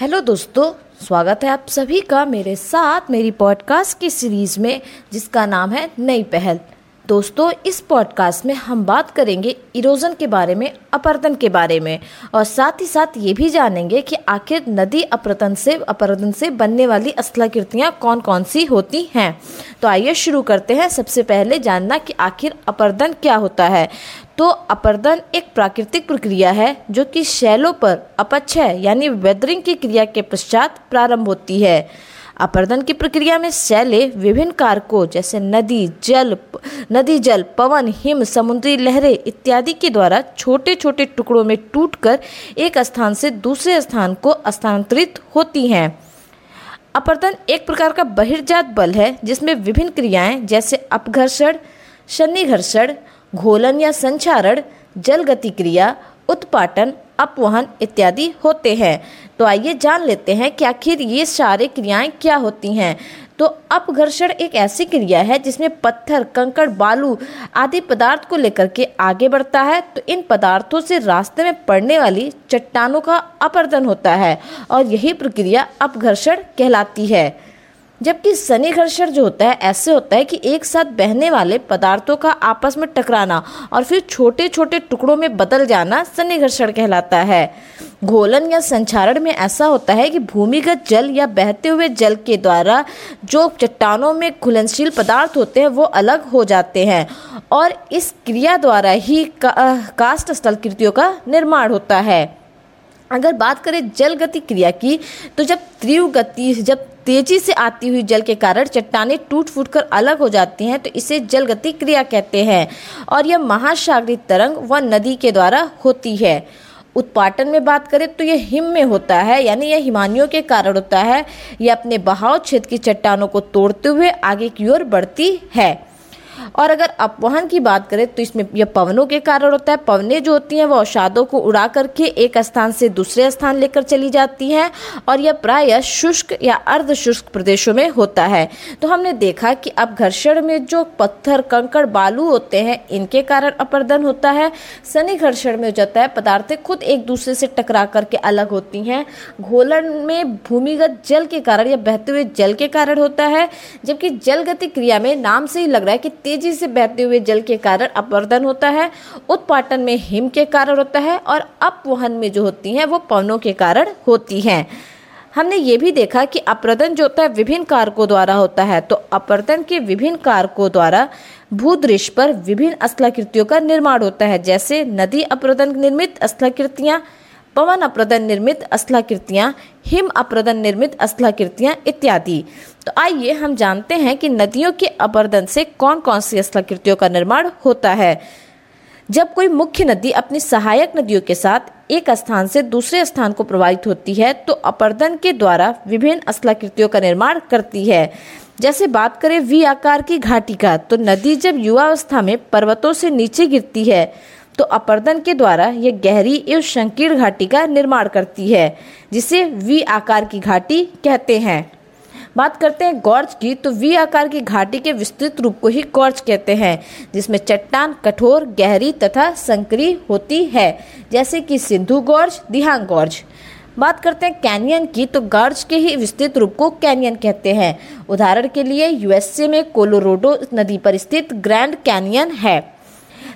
Hello दोस्तों, स्वागत है आप सभी का मेरे साथ मेरी पॉडकास्ट की सीरीज़ में, जिसका नाम है नई पहल। दोस्तों, इस पॉडकास्ट में हम बात करेंगे इरोजन के बारे में, अपर्दन के बारे में। और साथ ही साथ ये भी जानेंगे कि आखिर नदी अपर्दन से अपर्दन से बनने वाली स्थलाकृतियाँ कौन कौन सी होती हैं। तो आइए शुरू करते हैं। सबसे पहले जानना कि आखिर अपर्दन क्या होता है। तो अपर्दन एक प्राकृतिक प्रक्रिया है, जो कि शैलों पर अपक्षय यानी वेदरिंग की क्रिया के पश्चात प्रारंभ होती है। अपर्दन की प्रक्रिया में शैले विभिन्न कारकों जैसे नदी, जल नदी, जल, पवन, हिम, समुद्री लहरें इत्यादि के द्वारा छोटे छोटे टुकड़ों में टूटकर एक स्थान से दूसरे स्थान को स्थानांतरित होती हैं। अपर्दन एक प्रकार का बहिर्जात बल है, जिसमें विभिन्न क्रियाएँ जैसे अपघर्षण, शनिघर्षण, घोलन या संचारण जल गति क्रिया उत्पाटन, अपवहन इत्यादि होते हैं। तो आइए जान लेते हैं कि आखिर ये सारे क्रियाएँ क्या होती हैं। तो अपघर्षण एक ऐसी क्रिया है जिसमें पत्थर, कंकड़, बालू आदि पदार्थ को लेकर के आगे बढ़ता है। तो इन पदार्थों से रास्ते में पड़ने वाली चट्टानों का अपर्दन होता है और यही प्रक्रिया अपघर्षण कहलाती है। जबकि सनी घर्षण जो होता है ऐसे होता है कि एक साथ बहने वाले पदार्थों का आपस में टकराना और फिर छोटे छोटे टुकड़ों में बदल जाना सनी घर्षण कहलाता है। घोलन या संचारण में ऐसा होता है कि भूमिगत जल या बहते हुए जल के द्वारा जो चट्टानों में घुलनशील पदार्थ होते हैं वो अलग हो जाते हैं और इस क्रिया द्वारा ही का, कास्ट स्थल कृतियों का निर्माण होता है। अगर बात करें जल गति क्रिया की तो जब तीव्र गति जब तेज़ी से आती हुई जल के कारण चट्टाने टूट फूट कर अलग हो जाती हैं तो इसे जल गति क्रिया कहते हैं। और यह महासागरी तरंग व नदी के द्वारा होती है। उत्पाटन में बात करें तो यह हिम में होता है, यानी यह हिमानियों के कारण होता है। यह अपने बहाव क्षेत्र की चट्टानों को तोड़ते हुए आगे की ओर बढ़ती है। और अगर अपवहन की बात करें तो इसमें यह पवनों के कारण होता है। पवने जो होती हैं वो औषाधों को उड़ा करके एक स्थान से दूसरे स्थान लेकर चली जाती हैं और यह प्राय शुष्क या अर्ध शुष्क प्रदेशों में होता है। तो हमने देखा कि अब घर्षण में जो पत्थर, कंकड़, बालू होते हैं, इनके कारण अपर्दन होता है। शनि घर्षण में हो जाता है, पदार्थें खुद एक दूसरे से टकरा करके अलग होती हैं। घोलन में भूमिगत जल के कारण या बहते हुए जल के कारण होता है, जबकि जल गति क्रिया में नाम से ही लग रहा है कि तेज़ी से बहते हुए जल के कारण अपवर्दन होता है, उत्पाटन में हिम के कारण होता है और अपवहन में जो होती हैं, वो पवनों के कारण होती हैं। हमने ये भी देखा कि अप्रदन जो होता है, विभिन्न कारकों द्वारा होता है। तो अपर्दन के विभिन्न कारकों द्वारा भूदृश्य पर विभिन्न स्थलाकृतियों का निर्माण होता है। जैसे नदी अप्रदन निर्मित स्थलाकृतियाँ पवन अप्रदन निर्मित स्थलाकृतियाँ, हिम अप्रदन निर्मित स्थलाकृतियाँ इत्यादि। तो आइए हम जानते हैं कि नदियों के अपर्दन से कौन कौन सी स्थलाकृतियों का निर्माण होता है। जब कोई मुख्य नदी अपनी सहायक नदियों के साथ एक स्थान से दूसरे स्थान को प्रवाहित होती है तो अपर्दन के द्वारा विभिन्न स्थलाकृतियों का निर्माण करती है। जैसे बात करें वी आकार की घाटी का तो नदी जब युवावस्था में पर्वतों से नीचे गिरती है तो अपर्दन के द्वारा यह गहरी एवं संकीर्ण घाटी का निर्माण करती है, जिसे वी आकार की घाटी कहते हैं। बात करते हैं गौर्ज की तो वी आकार की घाटी के विस्तृत रूप को ही गौर्ज कहते हैं, जिसमें चट्टान, कठोर, गहरी तथा संकरी होती है, जैसे कि सिंधु गौर्ज, दिहांग गौर्ज। बात करते हैं कैनियन की तो गर्ज के ही विस्तृत रूप को कैनियन कहते हैं। उदाहरण के लिए, यूएसए में कोलोरोडो नदी पर स्थित ग्रैंड कैनियन है।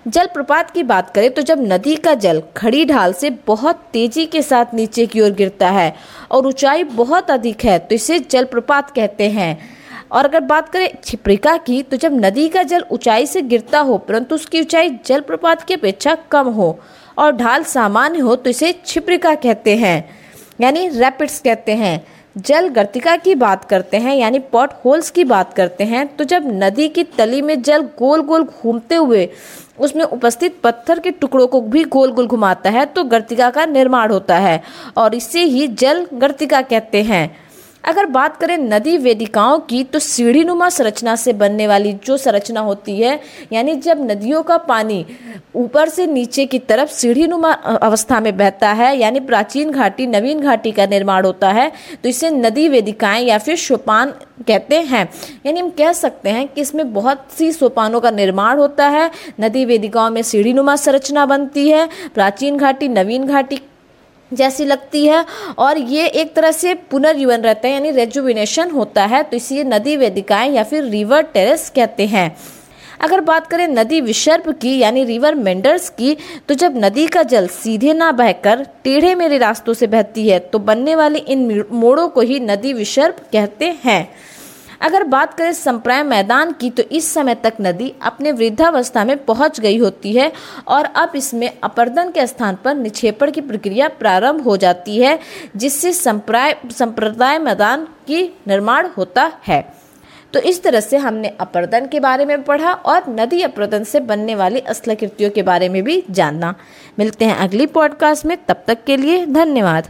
जलप्रपात की बात करें तो जब नदी का जल खड़ी ढाल से बहुत तेज़ी के साथ नीचे की ओर गिरता है और ऊंचाई बहुत अधिक है तो इसे जलप्रपात कहते हैं। और अगर बात करें छिप्रिका की तो जब नदी का जल ऊंचाई से गिरता हो, परंतु उसकी ऊंचाई जलप्रपात की अपेक्षा कम हो और ढाल सामान्य हो तो इसे छिप्रिका कहते हैं, यानी रैपिड्स कहते हैं। जल गर्तिका की बात करते हैं, यानी पॉट होल्स की बात करते हैं तो जब नदी की तली में जल गोल गोल घूमते हुए उसमें उपस्थित पत्थर के टुकड़ों को भी गोल गोल घुमाता है तो गर्तिका का निर्माण होता है। और इसे ही जल गर्तिका कहते हैं। अगर बात करें नदी वेदिकाओं की तो सीढ़ी नुमा संरचना से बनने वाली जो संरचना होती है, यानी जब नदियों का पानी ऊपर से नीचे की तरफ़ सीढ़ी नुमा अवस्था में बहता है, यानी प्राचीन घाटी, नवीन घाटी का निर्माण होता है तो इसे नदी वेदिकाएँ या फिर सोपान कहते हैं। यानी हम कह सकते हैं कि इसमें बहुत सी सोपानों का निर्माण होता है, नदी वेदिकाओं में सीढ़ी नुमा संरचना बनती है, प्राचीन घाटी, नवीन घाटी जैसी लगती है और ये एक तरह से पुनर्जीवन रहता है, यानी रेजुविनेशन होता है तो इसे नदी वेदिकाएँ या फिर रिवर टेरेस कहते हैं। अगर बात करें नदी विसर्प की, यानी रिवर मेंडर्स की तो जब नदी का जल सीधे ना बहकर टेढ़े मेरे रास्तों से बहती है तो बनने वाले इन मोड़ों को ही नदी विसर्प कहते हैं। अगर बात करें संप्राय मैदान की तो इस समय तक नदी अपने वृद्धावस्था में पहुँच गई होती है और अब इसमें अपर्दन के स्थान पर निक्षेपण की प्रक्रिया प्रारंभ हो जाती है, जिससे संप्राय संप्रदाय मैदान की निर्माण होता है। तो इस तरह से हमने अपर्दन के बारे में पढ़ा और नदी अपर्दन से बनने वाली असलाकृतियों के बारे में भी जानना। मिलते हैं अगली पॉडकास्ट में, तब तक के लिए धन्यवाद।